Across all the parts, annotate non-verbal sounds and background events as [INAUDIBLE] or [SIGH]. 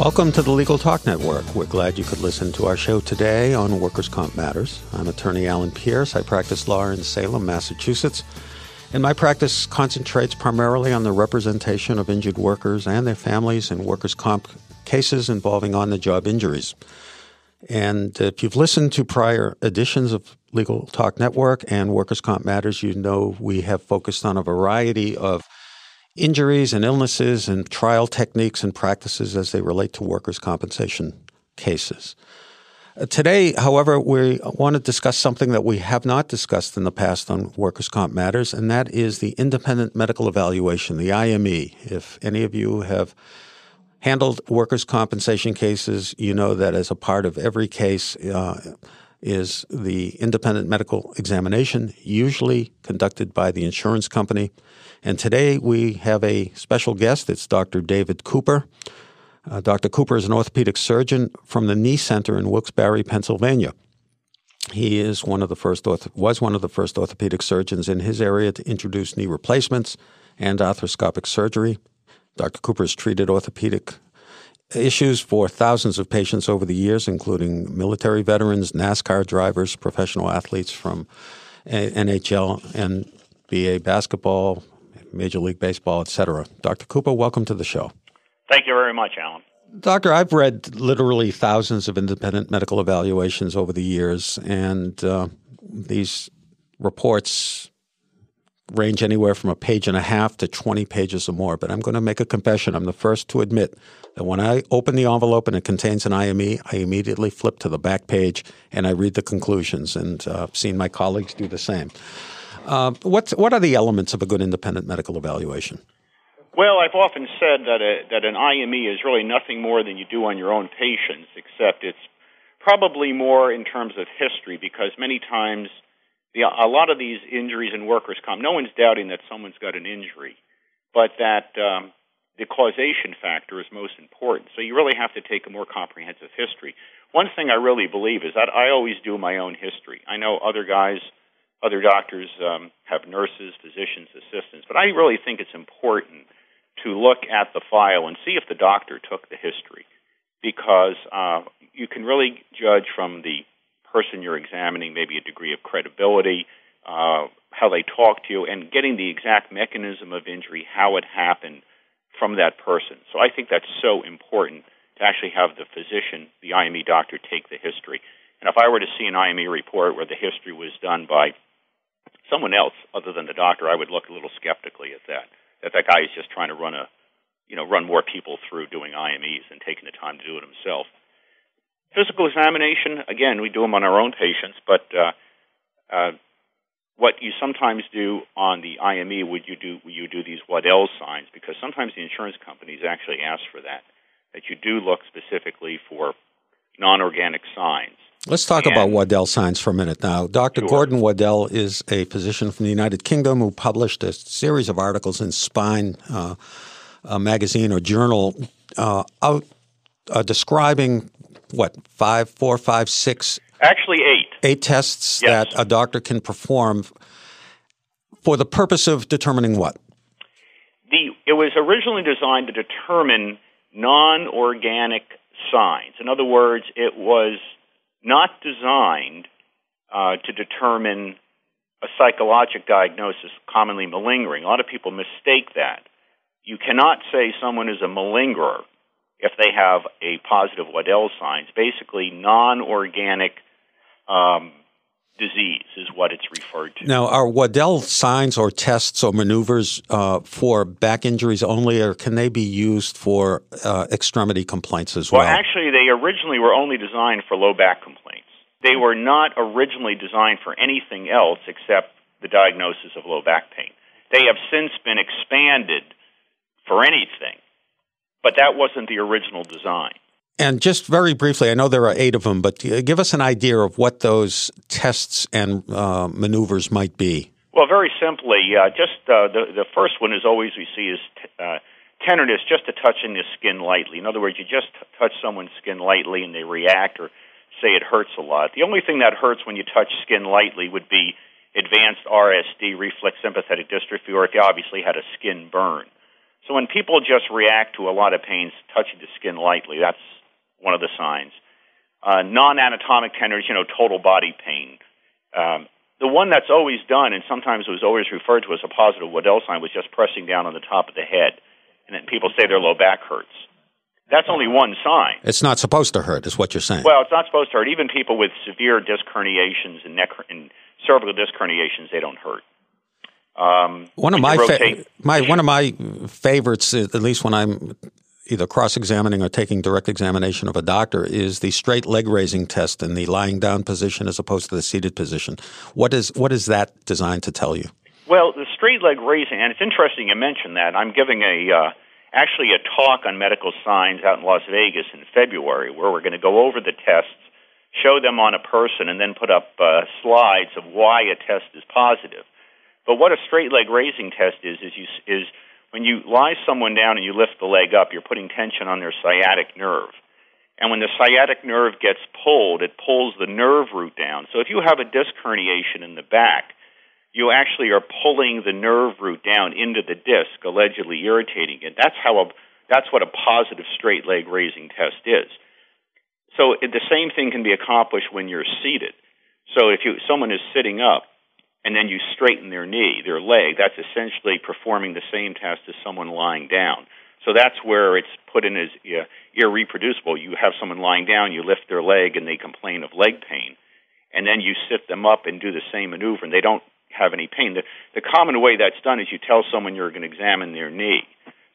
Welcome to the Legal Talk Network. We're glad you could listen to our show today on Workers' Comp Matters. I'm attorney Alan Pierce. I practice law in Salem, Massachusetts. And my practice concentrates primarily on the representation of injured workers and their families in workers' comp cases involving on the job injuries. And if you've listened to prior editions of Legal Talk Network and Workers' Comp Matters, you know we have focused on a variety of injuries and illnesses and trial techniques and practices as they relate to workers' compensation cases. Uh, today, however, we want to discuss something that we have not discussed in the past on Workers' Comp Matters, and that is the independent medical evaluation, the IME. If any of you have handled workers' compensation cases, you know that as a part of every case uh, is the independent medical examination, usually conducted by the insurance company. And today we have a special guest. It's Dr. David Cooper. Uh, Dr. Cooper is an orthopedic surgeon from the Knee Center in Wilkes-Barre, Pennsylvania. He is one of the first orth- was one of the first orthopedic surgeons in his area to introduce knee replacements and arthroscopic surgery. Dr. Cooper has treated orthopedic issues for thousands of patients over the years, including military veterans, NASCAR drivers, professional athletes from NHL and NBA basketball, Major League Baseball, etc. Dr. Cooper, welcome to the show. Thank you very much, Alan. Doctor, I've read literally thousands of independent medical evaluations over the years, and uh, these reports range anywhere from a page and a half to 20 pages or more. But I'm going to make a confession. I'm the first to admit that when I open the envelope and it contains an IME, I immediately flip to the back page and I read the conclusions, and uh, I've seen my colleagues do the same. Uh, what what are the elements of a good independent medical evaluation? Well, I've often said that a, that an IME is really nothing more than you do on your own patients, except it's probably more in terms of history because many times the, a lot of these injuries in workers' comp, no one's doubting that someone's got an injury, but that um, the causation factor is most important. So you really have to take a more comprehensive history. One thing I really believe is that I always do my own history. I know other guys other doctors um, have nurses, physicians, assistants, but I really think it's important to look at the file and see if the doctor took the history, because uh, you can really judge from the person you're examining maybe a degree of credibility, uh, how they talk to you, and getting the exact mechanism of injury, how it happened from that person. So I think that's so important to actually have the physician, the IME doctor, take the history. And if I were to see an IME report where the history was done by someone else other than the doctor, I would look a little skeptically at that. That that guy is just trying to run a, you know, run more people through doing IMEs and taking the time to do it himself. Physical examination, again, we do them on our own patients, but uh, uh, what you sometimes do on the IME would you do you do these Waddell signs because sometimes the insurance companies actually ask for that that you do look specifically for non-organic signs Let's talk and, about Waddell signs for a minute now. Dr. Sure. Gordon Waddell is a physician from the United Kingdom who published a series of articles in Spine uh, magazine or journal uh, out uh, describing what five, four, five, six, actually eight, eight tests yes. that a doctor can perform for the purpose of determining what. The it was originally designed to determine non-organic signs. In other words, it was not designed uh, to determine a psychologic diagnosis, commonly malingering. A lot of people mistake that. You cannot say someone is a malingerer if they have a positive Waddell signs. Basically, non-organic um, disease is what it's referred to. Now, are Waddell signs or tests or maneuvers uh, for back injuries only, or can they be used for uh, extremity complaints as well? Well, actually, they originally were only designed for low back complaints. They were not originally designed for anything else except the diagnosis of low back pain. They have since been expanded for anything, but that wasn't the original design. And just very briefly, I know there are eight of them, but give us an idea of what those tests and uh, maneuvers might be. Well, very simply, uh, just uh, the the first one is always we see is t- uh, tenderness, just to touching the skin lightly. In other words, you just t- touch someone's skin lightly and they react or say it hurts a lot. The only thing that hurts when you touch skin lightly would be advanced RSD, reflex sympathetic dystrophy, or if you obviously had a skin burn. So when people just react to a lot of pains touching the skin lightly, that's one of the signs. Uh, non-anatomic tenderness, you know, total body pain. Um, the one that's always done, and sometimes was always referred to as a positive Waddell sign, was just pressing down on the top of the head, and then people say their low back hurts. That's only one sign. It's not supposed to hurt, is what you're saying. Well, it's not supposed to hurt. Even people with severe disc herniations and neck and cervical disc herniations, they don't hurt. Um, one of my, fa- my one of my favorites, at least when I'm either cross examining or taking direct examination of a doctor is the straight leg raising test in the lying down position as opposed to the seated position. What is what is that designed to tell you? Well, the straight leg raising, and it's interesting you mentioned that. I'm giving a uh, actually a talk on medical signs out in Las Vegas in February, where we're going to go over the tests, show them on a person, and then put up uh, slides of why a test is positive. But what a straight leg raising test is is you is when you lie someone down and you lift the leg up, you're putting tension on their sciatic nerve. And when the sciatic nerve gets pulled, it pulls the nerve root down. So if you have a disc herniation in the back, you actually are pulling the nerve root down into the disc, allegedly irritating it. That's how a that's what a positive straight leg raising test is. So it, the same thing can be accomplished when you're seated. So if you someone is sitting up, and then you straighten their knee, their leg, that's essentially performing the same test as someone lying down. So that's where it's put in as uh, irreproducible. You have someone lying down, you lift their leg, and they complain of leg pain. And then you sit them up and do the same maneuver, and they don't have any pain. The, the common way that's done is you tell someone you're going to examine their knee.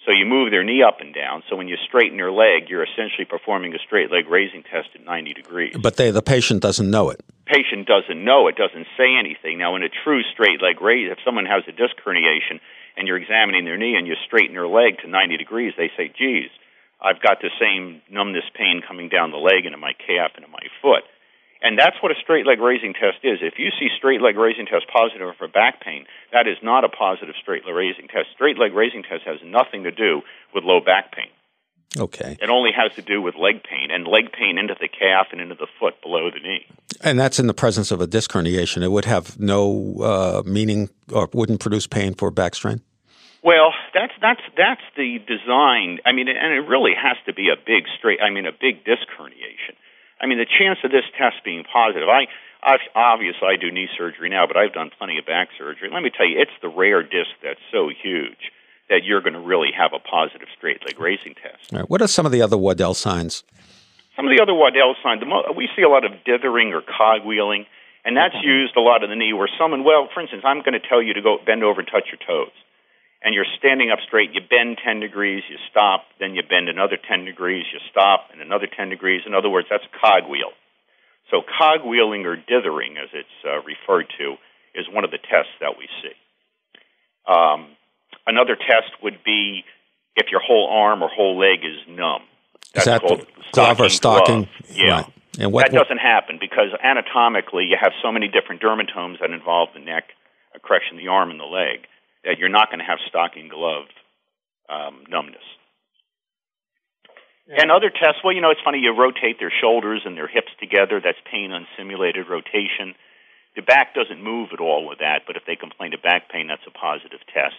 So you move their knee up and down. So when you straighten their leg, you're essentially performing a straight leg raising test at 90 degrees. But they, the patient doesn't know it. Patient doesn't know it, doesn't say anything. Now, in a true straight leg raise, if someone has a disc herniation and you're examining their knee and you straighten their leg to 90 degrees, they say, geez, I've got the same numbness pain coming down the leg and in my calf and in my foot. And that's what a straight leg raising test is. If you see straight leg raising test positive for back pain, that is not a positive straight leg raising test. Straight leg raising test has nothing to do with low back pain. Okay. It only has to do with leg pain and leg pain into the calf and into the foot below the knee. And that's in the presence of a disc herniation. It would have no uh, meaning or wouldn't produce pain for back strain? Well, that's that's that's the design. I mean, and it really has to be a big straight. I mean, a big disc herniation. I mean, the chance of this test being positive, I, I obviously I do knee surgery now, but I've done plenty of back surgery. Let me tell you, it's the rare disc that's so huge that you're going to really have a positive straight leg raising test. All right. What are some of the other Waddell signs? Some of the other Waddell signs, the mo- we see a lot of dithering or cogwheeling, and that's used a lot in the knee where someone, well, for instance, I'm going to tell you to go bend over and touch your toes and you're standing up straight, you bend 10 degrees, you stop, then you bend another 10 degrees, you stop, and another 10 degrees. In other words, that's a cogwheel. So cogwheeling or dithering, as it's uh, referred to, is one of the tests that we see. Um, another test would be if your whole arm or whole leg is numb. That's is that called glove or stocking? Yeah. Right. And what, that doesn't happen because anatomically you have so many different dermatomes that involve the neck, a correction, the arm, and the leg that you're not going to have stocking glove um, numbness. Yeah. And other tests, well, you know, it's funny, you rotate their shoulders and their hips together. That's pain on simulated rotation. The back doesn't move at all with that, but if they complain of back pain, that's a positive test.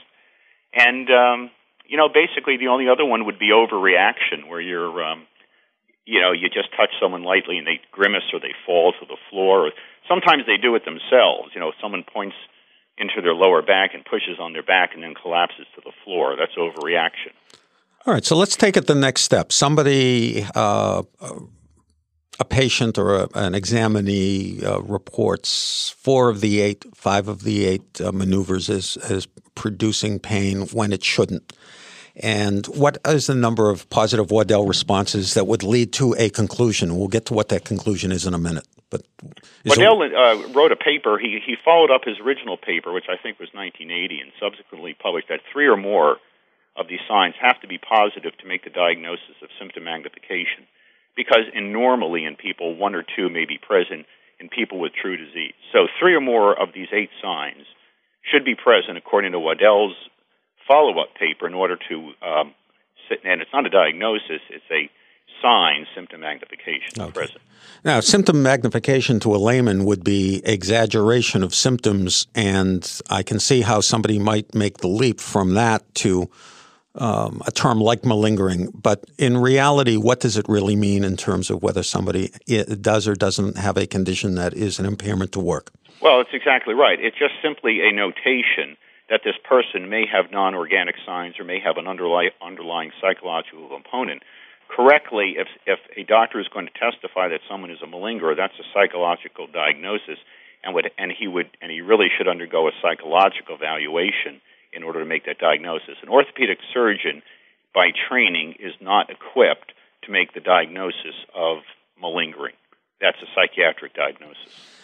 And, um, you know, basically the only other one would be overreaction, where you're, um, you know, you just touch someone lightly and they grimace or they fall to the floor. Or sometimes they do it themselves. You know, someone points into their lower back and pushes on their back and then collapses to the floor. That's overreaction. All right, so let's take it the next step. Somebody, uh, a patient or a, an examinee uh, reports four of the eight, five of the eight uh, maneuvers as, as producing pain when it shouldn't. And what is the number of positive Waddell responses that would lead to a conclusion? We'll get to what that conclusion is in a minute. But Waddell uh, wrote a paper. He he followed up his original paper, which I think was 1980, and subsequently published that three or more of these signs have to be positive to make the diagnosis of symptom magnification. because in normally in people, one or two may be present in people with true disease. So three or more of these eight signs should be present according to Waddell's follow-up paper in order to um, sit, and it's not a diagnosis, it's a sign symptom magnification okay. present. Now, symptom magnification to a layman would be exaggeration of symptoms, and I can see how somebody might make the leap from that to um, a term like malingering. But in reality, what does it really mean in terms of whether somebody does or doesn't have a condition that is an impairment to work? Well, it's exactly right. It's just simply a notation that this person may have non organic signs or may have an underlying, underlying psychological component correctly, if, if a doctor is going to testify that someone is a malingerer, that's a psychological diagnosis, and would and he would and he really should undergo a psychological evaluation in order to make that diagnosis. An orthopedic surgeon, by training, is not equipped to make the diagnosis of malingering. That's a psychiatric diagnosis.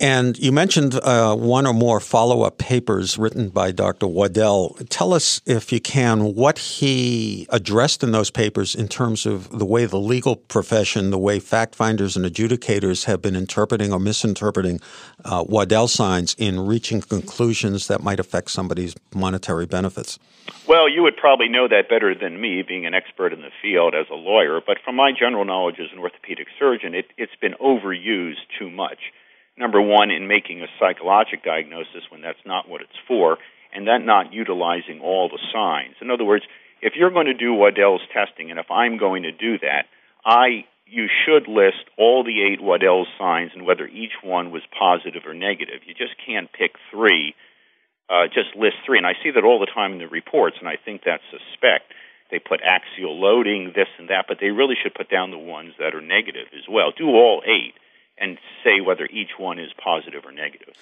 And you mentioned uh, one or more follow up papers written by Dr. Waddell. Tell us, if you can, what he addressed in those papers in terms of the way the legal profession, the way fact finders and adjudicators have been interpreting or misinterpreting uh, Waddell signs in reaching conclusions that might affect somebody's monetary benefits. Well, you would probably know that better than me, being an expert in the field as a lawyer. But from my general knowledge as an orthopedic surgeon, it, it's been overused too much number one, in making a psychologic diagnosis when that's not what it's for, and then not utilizing all the signs. In other words, if you're going to do Waddell's testing, and if I'm going to do that, I you should list all the eight Waddell's signs and whether each one was positive or negative. You just can't pick three, uh, just list three. And I see that all the time in the reports, and I think that's suspect. They put axial loading, this and that, but they really should put down the ones that are negative as well. Do all eight and say whether each one is positive or negative.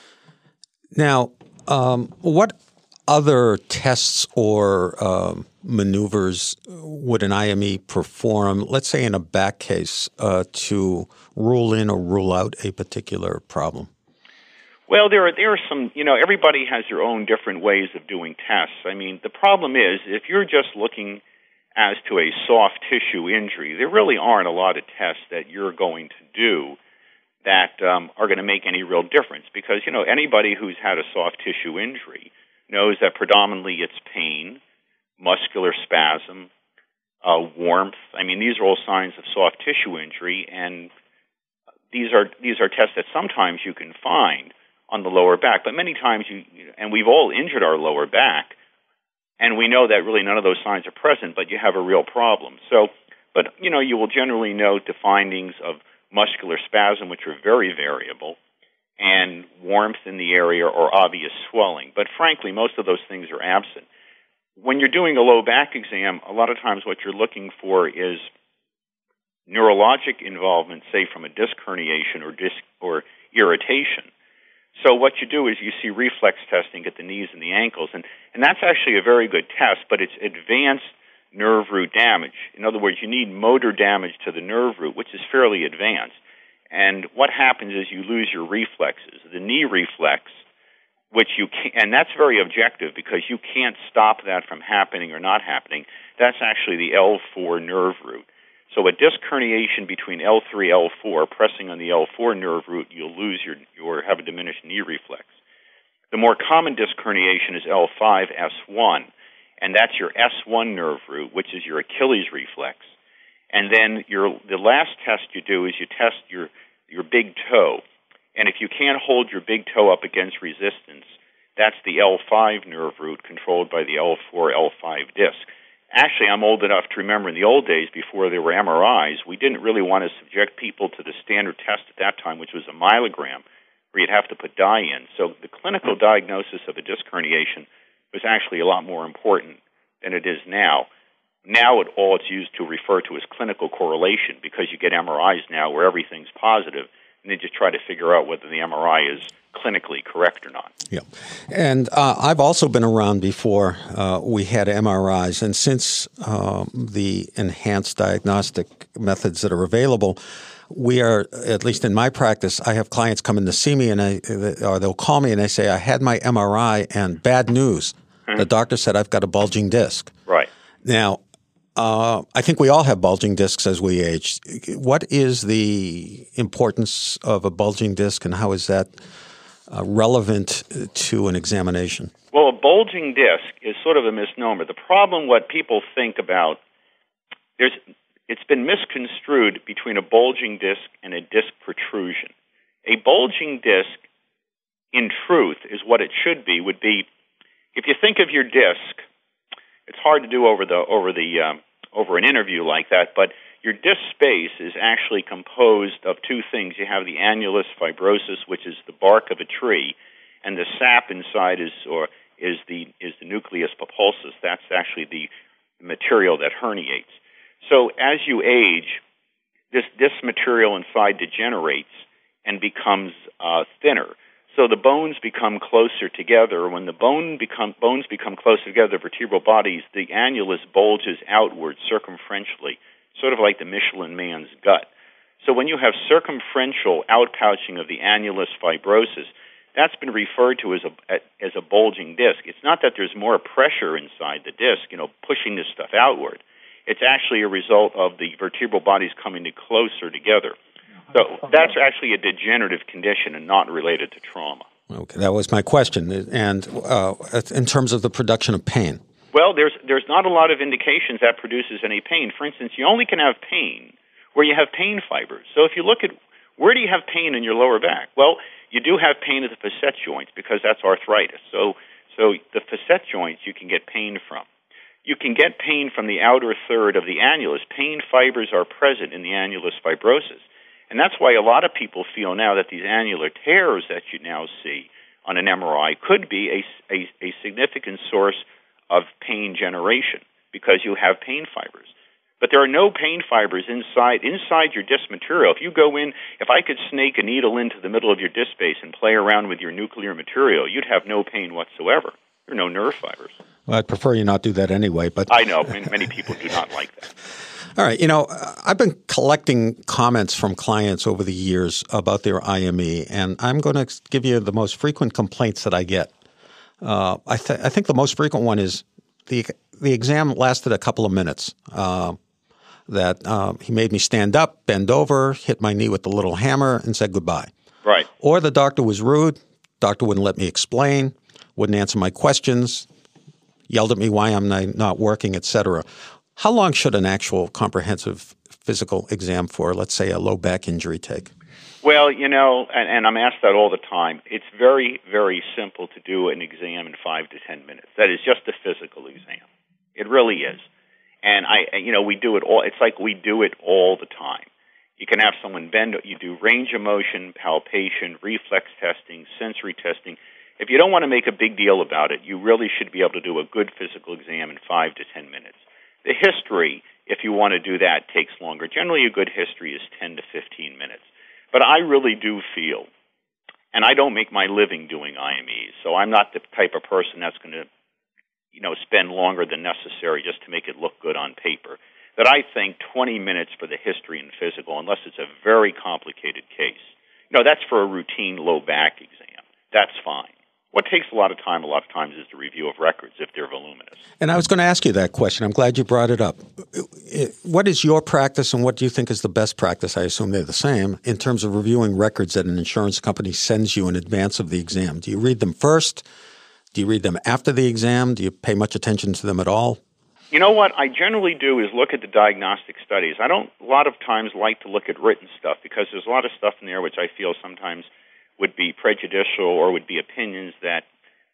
Now, um, what other tests or um, maneuvers would an IME perform, let's say in a back case, uh, to rule in or rule out a particular problem? Well, there are there are some. You know, everybody has their own different ways of doing tests. I mean, the problem is if you're just looking as to a soft tissue injury, there really aren't a lot of tests that you're going to do that um, are going to make any real difference because you know anybody who's had a soft tissue injury knows that predominantly it's pain, muscular spasm, uh, warmth. I mean, these are all signs of soft tissue injury, and these are these are tests that sometimes you can find on the lower back, but many times you and we've all injured our lower back, and we know that really none of those signs are present, but you have a real problem. So, but you know, you will generally note the findings of muscular spasm, which are very variable, and warmth in the area or obvious swelling. But frankly, most of those things are absent. When you're doing a low back exam, a lot of times what you're looking for is neurologic involvement, say from a disc herniation or disc or irritation. So what you do is you see reflex testing at the knees and the ankles, and, and that's actually a very good test, but it's advanced nerve root damage. In other words, you need motor damage to the nerve root, which is fairly advanced. And what happens is you lose your reflexes. The knee reflex, which you can, and that's very objective because you can't stop that from happening or not happening. That's actually the L4 nerve root. So a disc herniation between L3 L4, pressing on the L4 nerve root, you'll lose your or have a diminished knee reflex. The more common disc herniation is L5 S1 and that's your S1 nerve root, which is your Achilles reflex. And then your the last test you do is you test your your big toe, and if you can't hold your big toe up against resistance, that's the L5 nerve root controlled by the L4 L5 disc. Actually, I'm old enough to remember in the old days before there were MRIs, we didn't really want to subject people to the standard test at that time, which was a myelogram, where you'd have to put dye in. So the clinical diagnosis of a disc herniation was actually a lot more important than it is now. Now, it, all it's used to refer to as clinical correlation because you get MRIs now where everything's positive, and they just try to figure out whether the MRI is clinically correct or not. Yeah, and uh, I've also been around before uh, we had MRIs, and since um, the enhanced diagnostic methods that are available, we are at least in my practice. I have clients come in to see me, and I, or they'll call me and they say, "I had my MRI, and bad news." The doctor said I've got a bulging disc. Right. Now, uh, I think we all have bulging discs as we age. What is the importance of a bulging disc, and how is that uh, relevant to an examination? Well, a bulging disc is sort of a misnomer. The problem, what people think about, there's, it's been misconstrued between a bulging disc and a disc protrusion. A bulging disc, in truth, is what it should be. Would be, if you think of your disc, it's hard to do over the over the um, over an interview like that, but your disc space is actually composed of two things. You have the annulus fibrosus, which is the bark of a tree, and the sap inside is or is the is the nucleus pulposus. That's actually the material that herniates. So as you age, this this material inside degenerates and becomes uh, thinner. So the bones become closer together. When the bone become, bones become closer together, vertebral bodies, the annulus bulges outward circumferentially, sort of like the Michelin man's gut. So when you have circumferential outpouching of the annulus fibrosus, that's been referred to as a as a bulging disc. It's not that there's more pressure inside the disc, you know, pushing this stuff outward. It's actually a result of the vertebral bodies coming closer together. So that's actually a degenerative condition and not related to trauma. Okay, that was my question. And uh, in terms of the production of pain, well, there's there's not a lot of indications that produces any pain. For instance, you only can have pain where you have pain fibers. So if you look at where do you have pain in your lower back? Well, you do have pain at the facet joints because that's arthritis. So so the facet joints you can get pain from. You can get pain from the outer third of the annulus. Pain fibers are present in the annulus fibrosus. And that's why a lot of people feel now that these annular tears that you now see on an MRI could be a, a, a significant source of pain generation because you have pain fibers. But there are no pain fibers inside inside your disc material. If you go in, if I could snake a needle into the middle of your disc space and play around with your nuclear material, you'd have no pain whatsoever. There are no nerve fibers. Well, I'd prefer you not do that anyway. But I know many people do not like that. All right. You know, I've been collecting comments from clients over the years about their IME, and I'm going to give you the most frequent complaints that I get. Uh, I, th- I, think the most frequent one is the the exam lasted a couple of minutes. Uh, that uh, he made me stand up, bend over, hit my knee with the little hammer, and said goodbye. Right. Or the doctor was rude. Doctor wouldn't let me explain, wouldn't answer my questions, yelled at me why I'm not working, etc. How long should an actual comprehensive physical exam for, let's say, a low back injury take? Well, you know, and, and, I'm asked that all the time. It's very, very simple to do an exam in five to ten minutes. That is just a physical exam. It really is. And I, you know, we do it all. It's like we do it all the time. You can have someone bend. You do range of motion, palpation, reflex testing, sensory testing. If you don't want to make a big deal about it, you really should be able to do a good physical exam in five to ten minutes. The history, if you want to do that, takes longer. Generally, a good history is 10 to 15 minutes. But I really do feel, and I don't make my living doing IMEs, so I'm not the type of person that's going to, you know, spend longer than necessary just to make it look good on paper. That I think 20 minutes for the history and physical, unless it's a very complicated case. You know, that's for a routine low back exam. That's fine. What takes a lot of time, a lot of times, is the review of records if they're voluminous. And I was going to ask you that question. I'm glad you brought it up. What is your practice, and what do you think is the best practice? I assume they're the same in terms of reviewing records that an insurance company sends you in advance of the exam. Do you read them first? Do you read them after the exam? Do you pay much attention to them at all? You know what I generally do is look at the diagnostic studies. I don't a lot of times like to look at written stuff because there's a lot of stuff in there which I feel sometimes – would be prejudicial or would be opinions that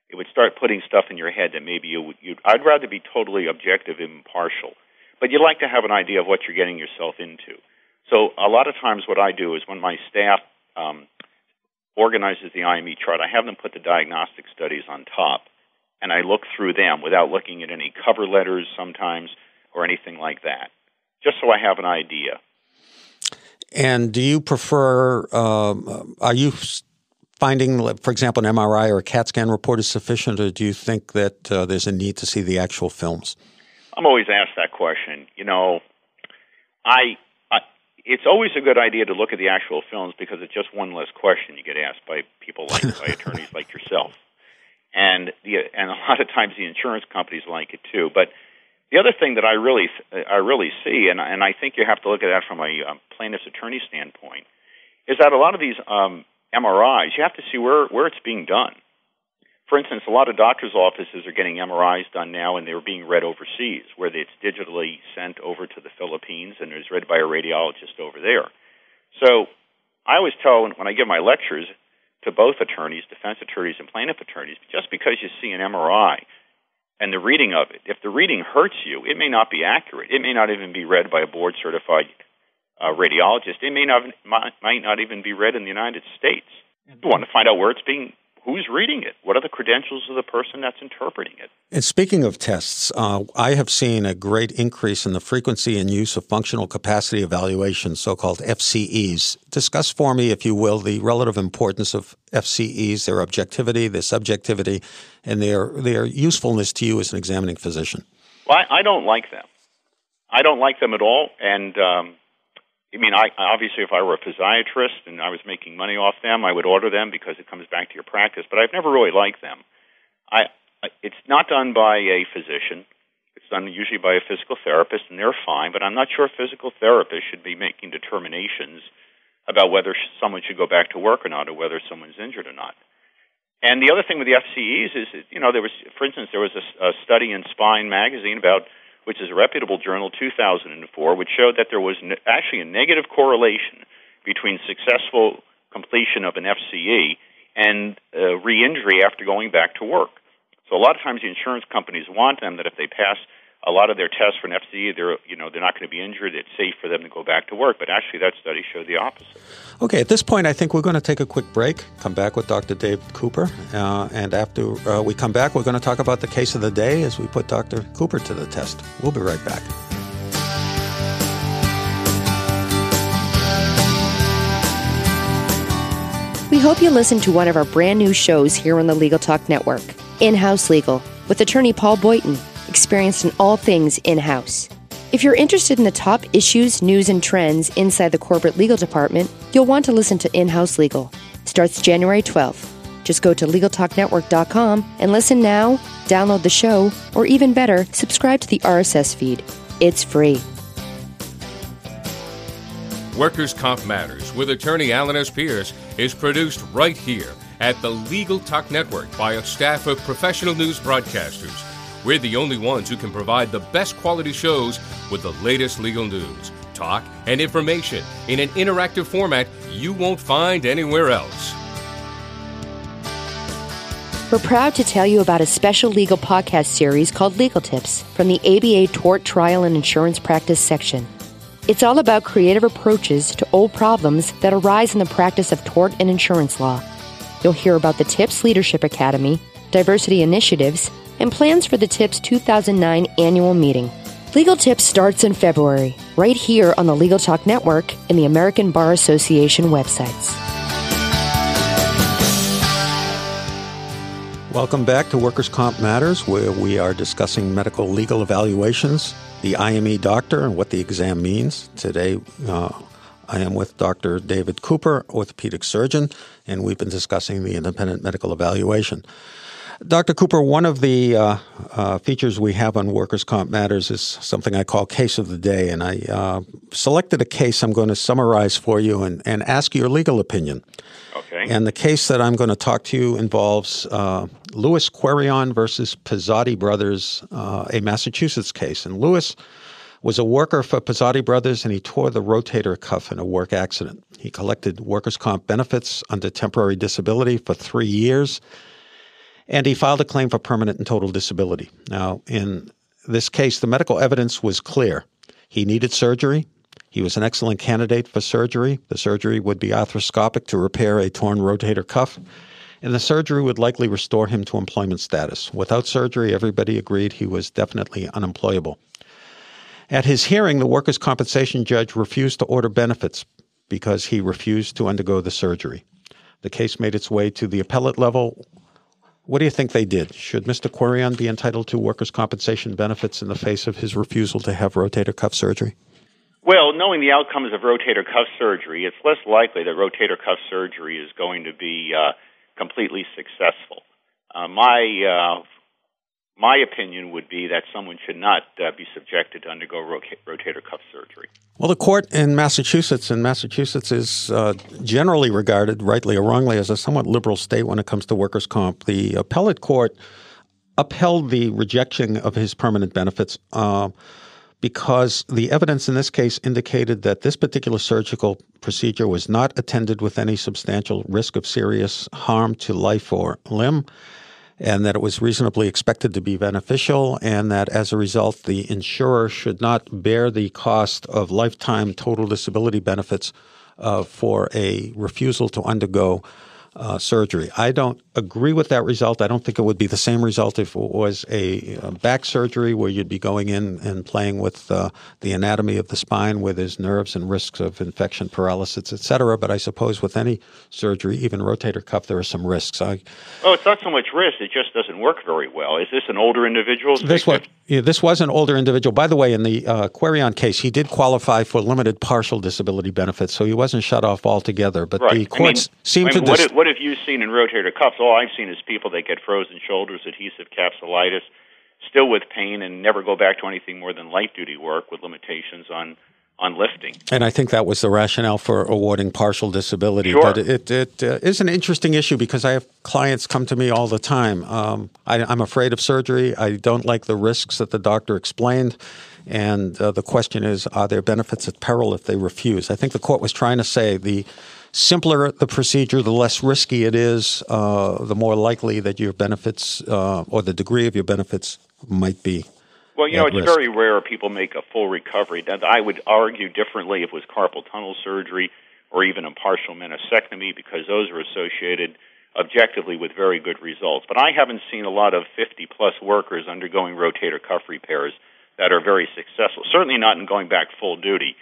it would start putting stuff in your head that maybe you you I'd rather be totally objective and impartial. But you'd like to have an idea of what you're getting yourself into. So a lot of times what I do is when my staff um, organizes the IME chart, I have them put the diagnostic studies on top, and I look through them without looking at any cover letters sometimes or anything like that, just so I have an idea. And do you prefer? Um, are you finding, for example, an MRI or a CAT scan report is sufficient, or do you think that uh, there's a need to see the actual films? I'm always asked that question. You know, I, I it's always a good idea to look at the actual films because it's just one less question you get asked by people like by [LAUGHS] attorneys like yourself, and the and a lot of times the insurance companies like it too. But The other thing that I really I really see, and and I think you have to look at that from a um, plaintiff's attorney standpoint, is that a lot of these um, MRIs you have to see where where it's being done. For instance, a lot of doctors' offices are getting MRIs done now, and they're being read overseas, where it's digitally sent over to the Philippines and is read by a radiologist over there. So I always tell when, I give my lectures to both attorneys, defense attorneys and plaintiff attorneys, just because you see an MRI and the reading of it, if the reading hurts you, it may not be accurate. It may not even be read by a board certified uh, radiologist. It may not might, might not even be read in the United States. You want to find out where it's being who's reading it? What are the credentials of the person that's interpreting it? And speaking of tests, uh, I have seen a great increase in the frequency and use of functional capacity evaluations, so called FCEs. Discuss for me, if you will, the relative importance of FCEs, their objectivity, their subjectivity, and their, their usefulness to you as an examining physician. Well, I, I don't like them. I don't like them at all, and um, I mean, I obviously, if I were a physiatrist and I was making money off them, I would order them because it comes back to your practice. But I've never really liked them. I, it's not done by a physician. It's done usually by a physical therapist, and they're fine. But I'm not sure physical therapists should be making determinations about whether someone should go back to work or not, or whether someone's injured or not. And the other thing with the FCEs is, you know, there was, for instance, there was a, a study in Spine magazine about which is a reputable journal, 2004, which showed that there was actually a negative correlation between successful completion of an FCE and uh, re-injury after going back to work. So a lot of times the insurance companies want them that if they pass a lot of their tests for an FCE, they're you know they're not going to be injured. It's safe for them to go back to work. But actually, that study showed the opposite. Okay, at this point, I think we're going to take a quick break. Come back with Dr. Dave Cooper, uh, and after uh, we come back, we're going to talk about the case of the day as we put Dr. Cooper to the test. We'll be right back. We hope you listen to one of our brand new shows here on the Legal Talk Network, In House Legal, with attorney Paul Boyton experienced in all things in house. If you're interested in the top issues, news, and trends inside the corporate legal department, you'll want to listen to In House Legal. Starts January 12th. Just go to LegalTalkNetwork.com and listen now, download the show, or even better, subscribe to the RSS feed. It's free. Workers' Comp Matters with attorney Alan S. Pierce is produced right here at the Legal Talk Network by a staff of professional news broadcasters we're the only ones who can provide the best quality shows with the latest legal news, talk, and information in an interactive format you won't find anywhere else. We're proud to tell you about a special legal podcast series called Legal Tips from the ABA Tort Trial and Insurance Practice section. It's all about creative approaches to old problems that arise in the practice of tort and insurance law. You'll hear about the TIPS Leadership Academy, diversity initiatives, and plans for the TIPS 2009 annual meeting. Legal Tips starts in February, right here on the Legal Talk Network and the American Bar Association websites. Welcome back to Workers' Comp Matters, where we are discussing medical legal evaluations, the IME doctor, and what the exam means. Today, uh, I am with Dr. David Cooper, orthopedic surgeon, and we've been discussing the independent medical evaluation. Dr. Cooper, one of the uh, uh, features we have on Workers' Comp Matters is something I call Case of the Day. And I uh, selected a case I'm going to summarize for you and, and ask your legal opinion. Okay. And the case that I'm going to talk to you involves uh, Louis Querion versus Pizzotti Brothers, uh, a Massachusetts case. And Louis was a worker for Pizzotti Brothers and he tore the rotator cuff in a work accident. He collected workers' comp benefits under temporary disability for three years and he filed a claim for permanent and total disability. Now, in this case, the medical evidence was clear. He needed surgery. He was an excellent candidate for surgery. The surgery would be arthroscopic to repair a torn rotator cuff, and the surgery would likely restore him to employment status. Without surgery, everybody agreed he was definitely unemployable. At his hearing, the workers' compensation judge refused to order benefits because he refused to undergo the surgery. The case made its way to the appellate level, what do you think they did? Should Mr. Querion be entitled to workers' compensation benefits in the face of his refusal to have rotator cuff surgery? Well, knowing the outcomes of rotator cuff surgery, it's less likely that rotator cuff surgery is going to be uh, completely successful. Uh, my uh, my opinion would be that someone should not uh, be subjected to undergo rotator cuff surgery. Well, the court in Massachusetts, and Massachusetts is uh, generally regarded, rightly or wrongly, as a somewhat liberal state when it comes to workers' comp. The appellate court upheld the rejection of his permanent benefits. Uh, because the evidence in this case indicated that this particular surgical procedure was not attended with any substantial risk of serious harm to life or limb and that it was reasonably expected to be beneficial, and that as a result, the insurer should not bear the cost of lifetime total disability benefits uh, for a refusal to undergo uh, surgery. I don't agree with that result. I don't think it would be the same result if it was a, a back surgery where you'd be going in and playing with uh, the anatomy of the spine where there's nerves and risks of infection, paralysis, etc. But I suppose with any surgery, even rotator cuff, there are some risks. I, oh, it's not so much risk; it just doesn't work very well. Is this an older individual? This was yeah, this was an older individual. By the way, in the uh, Querion case, he did qualify for limited partial disability benefits, so he wasn't shut off altogether. But right. the courts I mean, seem I mean, to. What, dis- what have you seen in rotator cuffs? All I've seen is people that get frozen shoulders, adhesive capsulitis, still with pain, and never go back to anything more than light duty work with limitations on on lifting. And I think that was the rationale for awarding partial disability. Sure. But it, it uh, is an interesting issue because I have clients come to me all the time. Um, I, I'm afraid of surgery. I don't like the risks that the doctor explained. And uh, the question is, are there benefits at peril if they refuse? I think the court was trying to say the simpler the procedure, the less risky it is, uh, the more likely that your benefits uh, or the degree of your benefits might be. Well, you know, it's risk. very rare people make a full recovery. That I would argue differently if it was carpal tunnel surgery or even a partial meniscectomy because those are associated objectively with very good results. But I haven't seen a lot of 50 plus workers undergoing rotator cuff repairs that are very successful. Certainly not in going back full duty,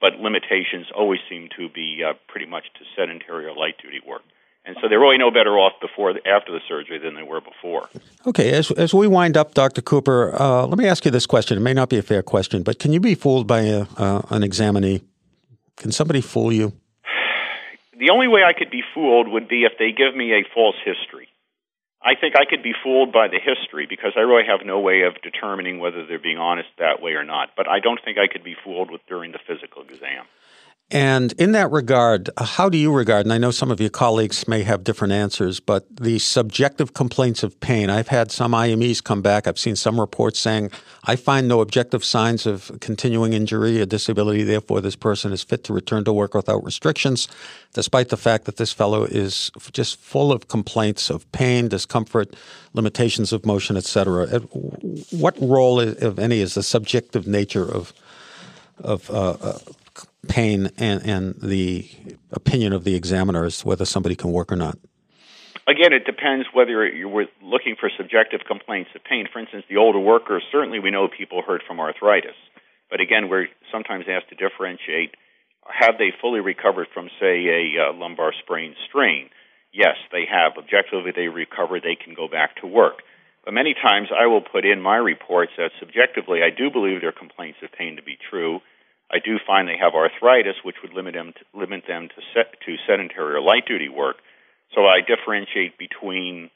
but limitations always seem to be uh, pretty much to sedentary or light duty work and so they're really no better off before after the surgery than they were before. Okay, as as we wind up, Dr. Cooper, uh, let me ask you this question. It may not be a fair question, but can you be fooled by a, uh, an examinee? Can somebody fool you? The only way I could be fooled would be if they give me a false history. I think I could be fooled by the history because I really have no way of determining whether they're being honest that way or not. But I don't think I could be fooled with during the physical exam. And in that regard, how do you regard, and I know some of your colleagues may have different answers, but the subjective complaints of pain? I've had some IMEs come back. I've seen some reports saying, I find no objective signs of continuing injury or disability, therefore, this person is fit to return to work without restrictions, despite the fact that this fellow is just full of complaints of pain, discomfort, limitations of motion, etc. What role, if any, is the subjective nature of of uh, uh, pain and, and the opinion of the examiner as to whether somebody can work or not? Again, it depends whether you're looking for subjective complaints of pain. For instance, the older workers, certainly we know people hurt from arthritis. But again, we're sometimes asked to differentiate have they fully recovered from, say, a uh, lumbar sprain strain? Yes, they have. Objectively, they recover, they can go back to work. But many times I will put in my reports that subjectively I do believe their complaints of pain to be true. I do find they have arthritis, which would limit them to, limit them to, set, to sedentary or light duty work. So I differentiate between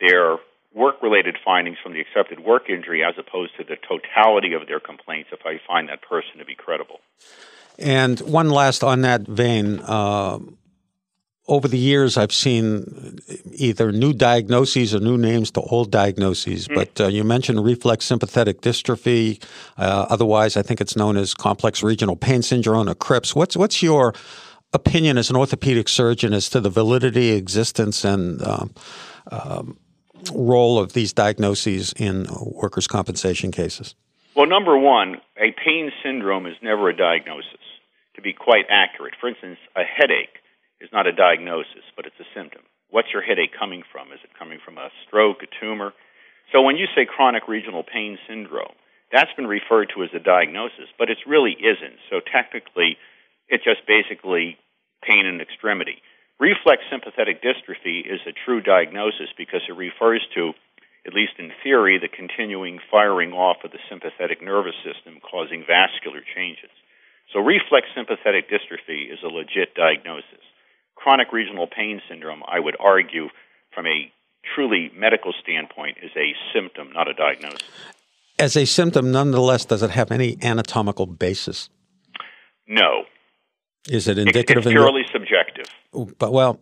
their work related findings from the accepted work injury as opposed to the totality of their complaints if I find that person to be credible. And one last on that vein. Uh, over the years, I've seen either new diagnoses or new names to old diagnoses. Mm. But uh, you mentioned reflex sympathetic dystrophy. Uh, otherwise, I think it's known as complex regional pain syndrome or CRIPS. What's what's your opinion as an orthopedic surgeon as to the validity, existence, and um, um, role of these diagnoses in workers' compensation cases? Well, number one, a pain syndrome is never a diagnosis. To be quite accurate, for instance, a headache is not a diagnosis, but it's a symptom. What's your headache coming from? Is it coming from a stroke, a tumor? So when you say chronic regional pain syndrome, that's been referred to as a diagnosis, but it really isn't. So technically, it's just basically pain in extremity. Reflex sympathetic dystrophy is a true diagnosis because it refers to, at least in theory, the continuing firing off of the sympathetic nervous system causing vascular changes. So reflex sympathetic dystrophy is a legit diagnosis chronic regional pain syndrome, I would argue, from a truly medical standpoint is a symptom, not a diagnosis. As a symptom, nonetheless, does it have any anatomical basis? No. Is it indicative? It's purely the, subjective. But well,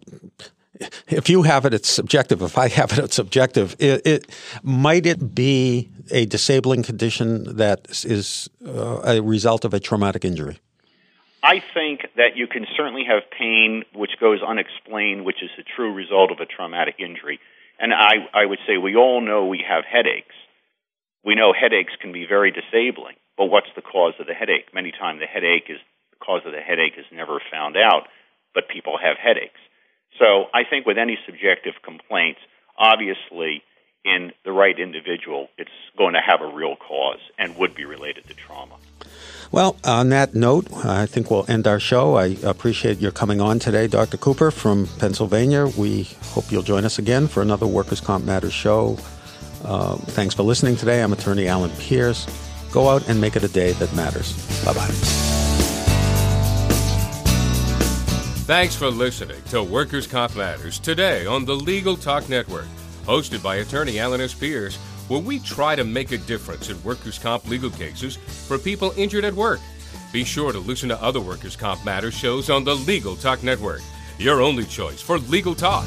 if you have it, it's subjective. If I have it, it's subjective. It, it might it be a disabling condition that is uh, a result of a traumatic injury. I think that you can certainly have pain which goes unexplained, which is the true result of a traumatic injury. And I, I would say we all know we have headaches. We know headaches can be very disabling, but what's the cause of the headache? Many times the headache is the cause of the headache is never found out, but people have headaches. So I think with any subjective complaints, obviously in the right individual, it's going to have a real cause and would be related to trauma. Well, on that note, I think we'll end our show. I appreciate your coming on today, Dr. Cooper from Pennsylvania. We hope you'll join us again for another Workers' Comp Matters show. Uh, thanks for listening today. I'm attorney Alan Pierce. Go out and make it a day that matters. Bye bye. Thanks for listening to Workers' Comp Matters today on the Legal Talk Network, hosted by attorney Alan S. Pierce where we try to make a difference in workers' comp legal cases for people injured at work. Be sure to listen to other workers' comp matters shows on the Legal Talk Network, your only choice for legal talk.